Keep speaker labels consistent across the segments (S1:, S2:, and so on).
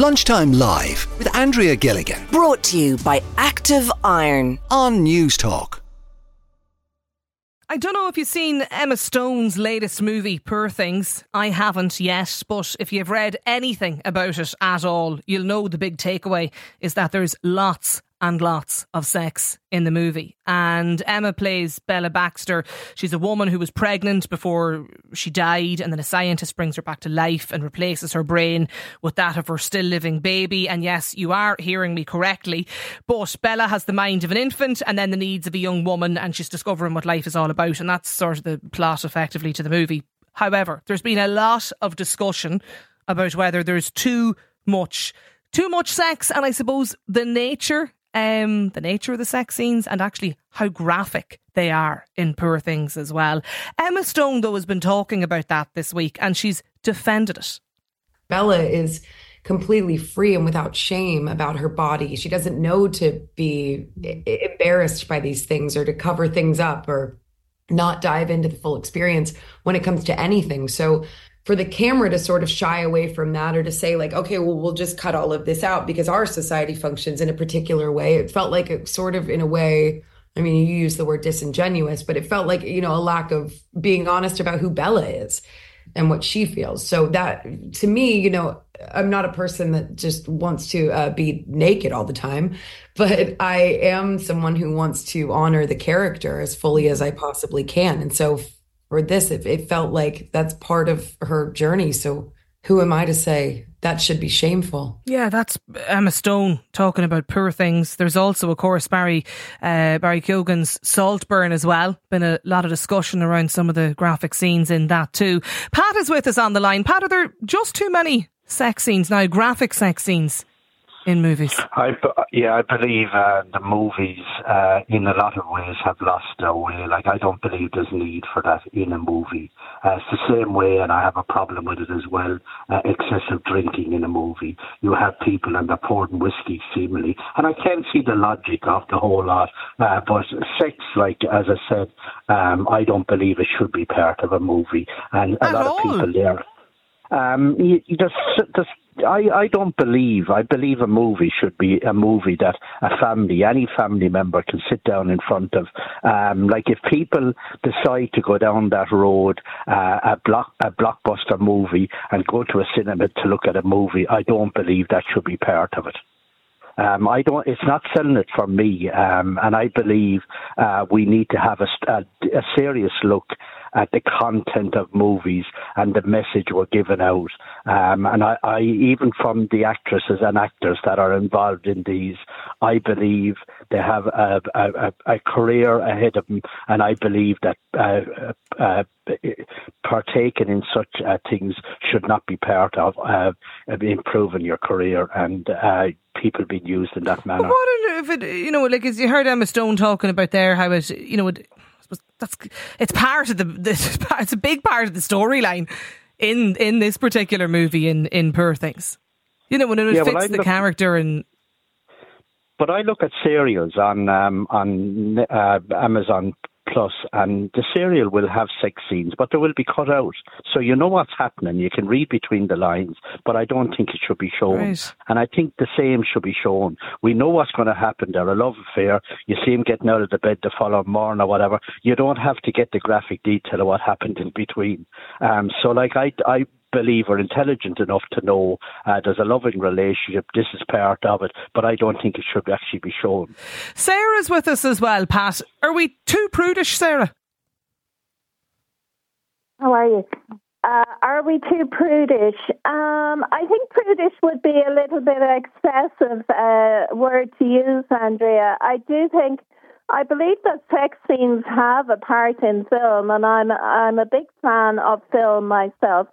S1: Lunchtime Live with Andrea Gilligan
S2: Brought to you by Active Iron.
S1: on Newstalk.
S3: I don't know if you've seen Emma Stone's latest movie, Poor Things. I haven't yet, but if you've read anything about it at all, you'll know the big takeaway is that there's lots and lots of sex in the movie. And Emma plays Bella Baxter. She's a woman who was pregnant before she died, and then a scientist brings her back to life and replaces her brain with that of her still living baby. And yes, you are hearing me correctly, but Bella has the mind of an infant and then the needs of a young woman, and she's discovering what life is all about. And that's sort of the plot, effectively, to the movie. However, there's been a lot of discussion about whether there's too much too much sex and I suppose the nature um the nature of the sex scenes and actually how graphic they are in Poor Things as well. Emma Stone though has been talking about that this week and she's defended it.
S4: Bella is completely free and without shame about her body. She doesn't know to be embarrassed by these things or to cover things up or not dive into the full experience when it comes to anything. So for the camera to sort of shy away from that or to say like okay well we'll just cut all of this out because our society functions in a particular way. It felt like it sort of in a way i mean you use the word disingenuous but it felt like you know a lack of being honest about who bella is and what she feels. So that to me you know i'm not a person that just wants to uh, be naked all the time but i am someone who wants to honor the character as fully as i possibly can. And so for this it, it felt like that's part of her journey so who am i to say that should be shameful
S3: Yeah, that's Emma Stone talking about poor things. There's also, of course, Barry uh, Barry Keoghan's Saltburn as well. Been a lot of discussion around some of the graphic scenes in that too. Pat is with us on the line. Pat, are there just too many sex scenes now? Graphic sex scenes in movies.
S5: I, yeah, I believe uh, the movies, uh, in a lot of ways, have lost their way. Like, I don't believe there's need for that in a movie. Uh, it's the same way, and I have a problem with it as well. Uh, excessive drinking in a movie. You have people and they're pouring whiskey seemingly, and I can't see the logic of the whole lot. Uh, but sex, like as I said, um, I don't believe it should be part of a movie, and a
S3: At
S5: lot
S3: all?
S5: of people there. Um, there's, there's, I, I don't believe. I believe a movie should be a movie that a family, any family member, can sit down in front of. Um, like if people decide to go down that road, uh, a block, a blockbuster movie, and go to a cinema to look at a movie, I don't believe that should be part of it. Um, I don't. It's not selling it for me, um, and I believe uh, we need to have a, a, a serious look at the content of movies and the message we're giving out. Um, and I, I, even from the actresses and actors that are involved in these, I believe they have a, a, a- career ahead of them, and I believe that uh, uh, partaking in such uh, things should not be part of uh, improving your career and uh, people being used in that
S3: But
S5: manner.
S3: what if it, you know, like as you heard Emma Stone talking about there, how it, you know, it, suppose that's it's part of the, the it's a big part of the storyline in in this particular movie in in Poor Things. You know, when it
S5: Yeah, well,
S3: fits
S5: I
S3: the
S5: look-
S3: character and
S5: But I look at serials on um, on uh, Amazon Plus, and the serial will have sex scenes, but they will be cut out, so you know what's happening. You can read between the lines, but I don't think it should be shown.
S3: Right.
S5: And I think the same should be shown. We know what's going to happen. They're a love affair. You see him getting out of the bed the following morning or whatever. You don't have to get the graphic detail of what happened in between. Um, so, like, I, I believe are intelligent enough to know uh, there's a loving relationship. This is part of it, but I don't think it should actually be shown.
S3: Sarah's with us as well. Pat, are we too prudish, Sarah?
S6: How are you? Uh, are we too prudish? Um, I think prudish would be a little bit excessive uh, word to use, Andrea. I do think, I believe that sex scenes have a part in film, and I'm I'm a big fan of film myself.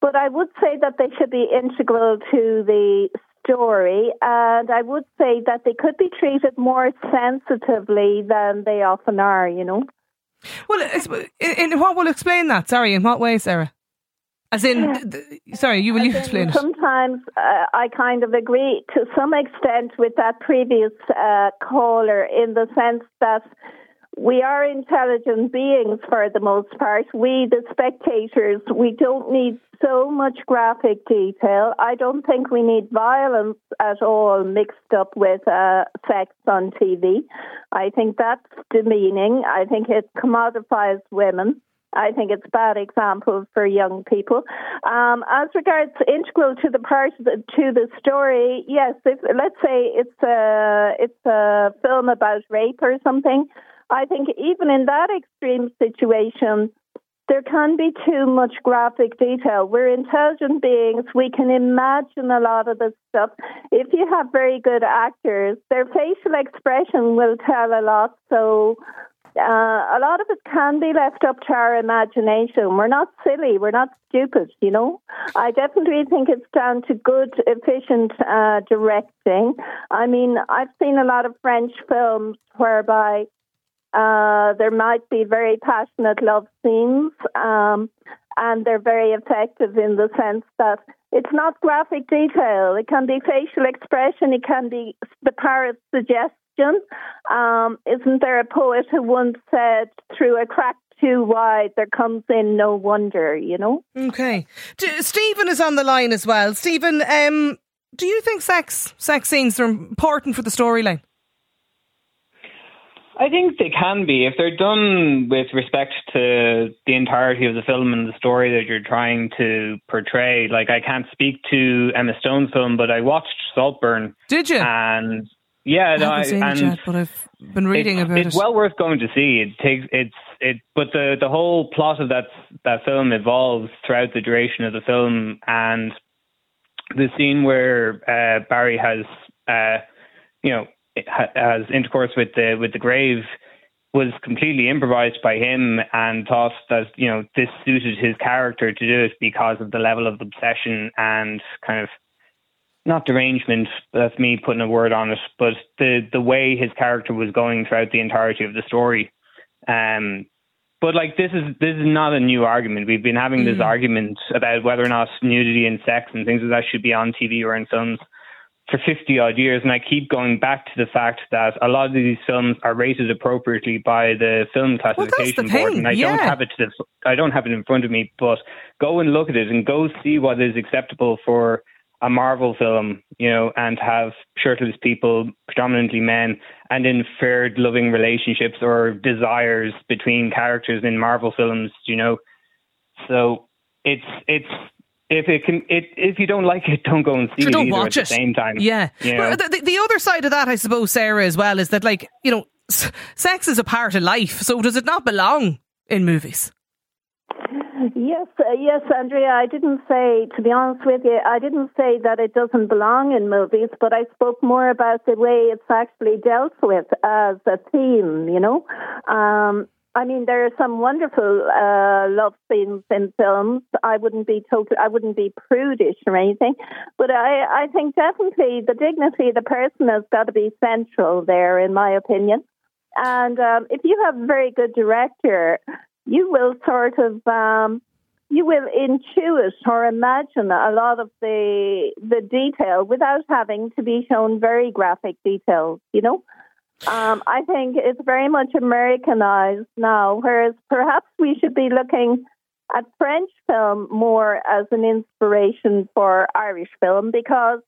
S6: But I would say that they should be integral to the story, and I would say that they could be treated more sensitively than they often are. You know.
S3: Well, it's- in, in what will explain that? Sorry, in what way, Sarah? As in, th- sorry, you will you explain?
S6: Sometimes uh, I kind of agree to some extent with that previous uh, caller in the sense that we are intelligent beings for the most part. We, the spectators, we don't need so much graphic detail. I don't think we need violence at all mixed up with uh, sex on TV. I think that's demeaning. I think it commodifies women. I think it's bad example for young people. Um, as regards integral to the part the, to the story, yes. If let's say it's a it's a film about rape or something, I think even in that extreme situation, there can be too much graphic detail. We're intelligent beings. We can imagine a lot of this stuff. If you have very good actors, their facial expression will tell a lot. So uh, a lot of it can be left up to our imagination. We're not silly. We're not stupid, you know. I definitely think it's down to good, efficient uh, directing. I mean, I've seen a lot of French films whereby uh, there might be very passionate love scenes, um, and they're very effective in the sense that it's not graphic detail. It can be facial expression. It can be the parrot's suggestion. Um, isn't there a poet who once said, "Through a crack too wide, there comes in no wonder." You know.
S3: Okay, Stephen is on the line as well. Stephen, um, do you think sex sex scenes are important for the storyline?
S7: I think they can be if they're done with respect to the entirety of the film and the story that you're trying to portray. Like I can't speak to Emma Stone's film, but I watched Saltburn.
S3: Did you?
S7: And yeah,
S3: I
S7: no,
S3: haven't seen
S7: and
S3: it yet, but I've been reading
S7: it's,
S3: about
S7: it's
S3: it.
S7: well worth going to see. It takes it's it, but the the whole plot of that that film evolves throughout the duration of the film, and the scene where uh, Barry has, uh, you know, has intercourse with the with the grave was completely improvised by him and thought that you know this suited his character to do it because of the level of obsession and kind of not derangement that's me putting a word on it but the the way his character was going throughout the entirety of the story. Um but like this is this is not a new argument. We've been having this
S3: Mm.
S7: argument about whether or not nudity and sex and things like that should be on TV or in films for 50 odd years. And I keep going back to the fact that a lot of these films are rated appropriately by the film
S3: Well, the
S7: classification board. And I don't
S3: yeah.
S7: have it to the, I don't have it in front of me, but go and look at it and go see what is acceptable for a Marvel film, you know, and have shirtless people, predominantly men, and inferred loving relationships or desires between characters in Marvel films, you know. So it's it's if it can it if you don't like it, don't go and see
S3: Sure,
S7: it
S3: don't
S7: either
S3: watch
S7: at
S3: it.
S7: the same time.
S3: Yeah.
S7: You know?
S3: But the, the other side of that, I suppose, Sarah, as well, is that, like, you know, s- sex is a part of life. So does it not belong in movies?
S6: Yes, uh, yes, Andrea. I didn't say, to be honest with you, I didn't say that it doesn't belong in movies, but I spoke more about the way it's actually dealt with as a theme. You know, um, I mean, there are some wonderful uh, love scenes in films. I wouldn't be total, I wouldn't be prudish or anything, but I, I think definitely the dignity of the person has got to be central there, in my opinion. And um, if you have a very good director, you will sort of um, you will intuit or imagine a lot of the the detail without having to be shown very graphic details. You know, um, I think it's very much Americanized now, whereas perhaps we should be looking at French film more as an inspiration for Irish film because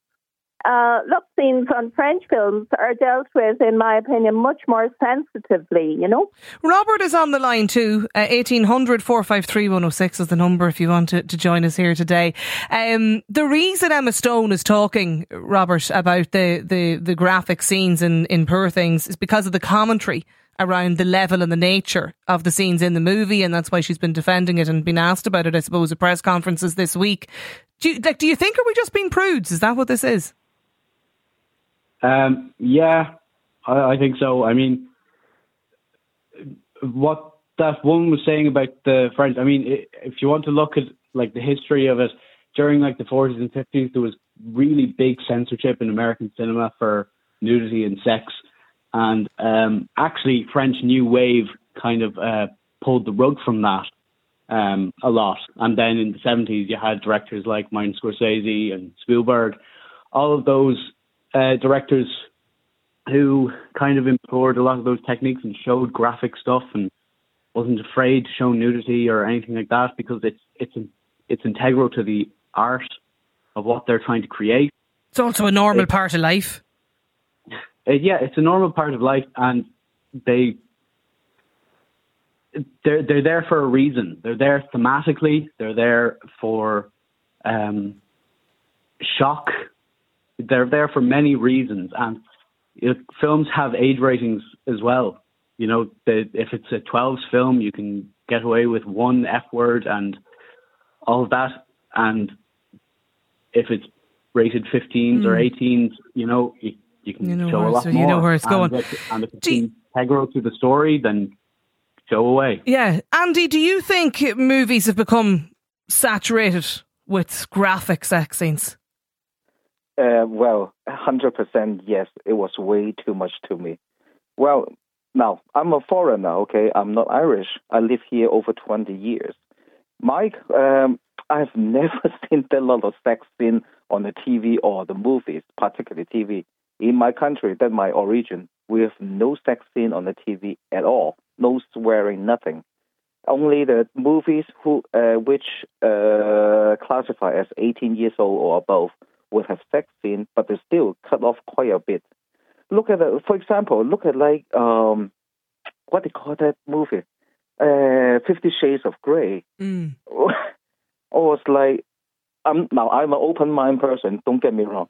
S6: uh, love scenes on French films are dealt with, in my opinion, much more sensitively. You know.
S3: Robert is on the line too. Uh, 1800 453 106 is the number if you want to, to join us here today. Um, the reason Emma Stone is talking, Robert, about the, the, the graphic scenes in, in Poor Things is because of the commentary around the level and the nature of the scenes in the movie, and that's why she's been defending it and been asked about it, I suppose, at press conferences this week. Do you, like, do you think are we just being prudes? Is that what this is?
S8: Um, yeah, I, I think so. I mean, what that one was saying about the French. I mean, if you want to look at like the history of it during like the 40s and 50s, there was really big censorship in American cinema for nudity and sex, and um, actually French New Wave kind of uh, pulled the rug from that um, a lot. And then in the 70s, you had directors like Martin Scorsese and Spielberg. All of those uh, directors who kind of employed a lot of those techniques and showed graphic stuff and wasn't afraid to show nudity or anything like that because it's it's it's integral to the art of what they're trying to create.
S3: It's also a normal it, part of life.
S8: Uh, yeah, it's a normal part of life, and they they're they're there for a reason. They're there thematically. They're there for um, shock. They're there for many reasons, and you know, films have age ratings as well. You know, the, if it's a 12s film, you can get away with one F word and all of that, and if it's rated 15s mm. or 18s, hmm. you know, you, you can
S3: you know
S8: show a lot
S3: so
S8: more.
S3: You know where it's going.
S8: And, and if it's integral to the story, then go away.
S3: Yeah. Andy, do you think movies have become saturated with graphic sex scenes?
S9: Uh, well, 100% yes. It was way too much to me. Well, now, I'm a foreigner, okay? I'm not Irish. I live here over 20 years. Mike, um, I've never seen that lot of sex scene on the TV or the movies, particularly TV. In my country, that's my origin, we have no sex scene on the TV at all no swearing, nothing. Only the movies who, uh, which uh, classify as 18 years old or above will have sex scene, but they still cut off quite a bit. Look at, the, for example, look at like um, what they call that movie, uh, Fifty Shades of Grey.
S3: Mm.
S9: I was like, I'm now I'm an open mind person. Don't get me wrong.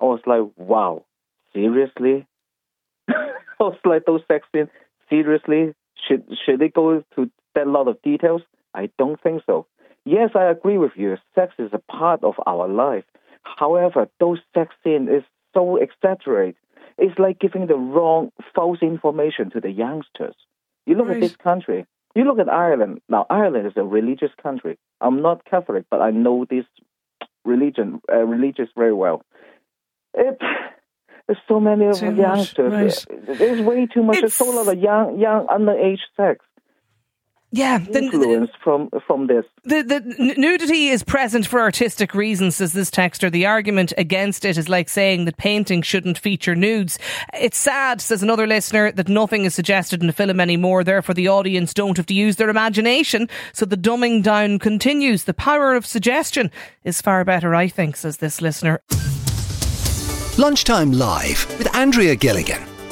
S9: I was like, wow, seriously? I was like those sex scenes. Seriously, should should it go to that lot of details? I don't think so. Yes, I agree with you. Sex is a part of our life. However, those sex scenes is so exaggerated. It's like giving the wrong, false information to the youngsters. You look right. at this country. You look at Ireland. Now, Ireland is a religious country. I'm not Catholic, but I know this religion, uh, religious very well. It, there's so many of the youngsters. Right. There's way too much. It's... There's so lot of young, young underage sex.
S3: Yeah,
S9: the, influence from from this.
S3: The the nudity is present for artistic reasons, says this texter. The argument against it is like saying that painting shouldn't feature nudes. It's sad, says another listener, that nothing is suggested in the film anymore. Therefore, the audience don't have to use their imagination. So the dumbing down continues. The power of suggestion is far better, I think, says this listener.
S1: Lunchtime Live with Andrea Gilligan.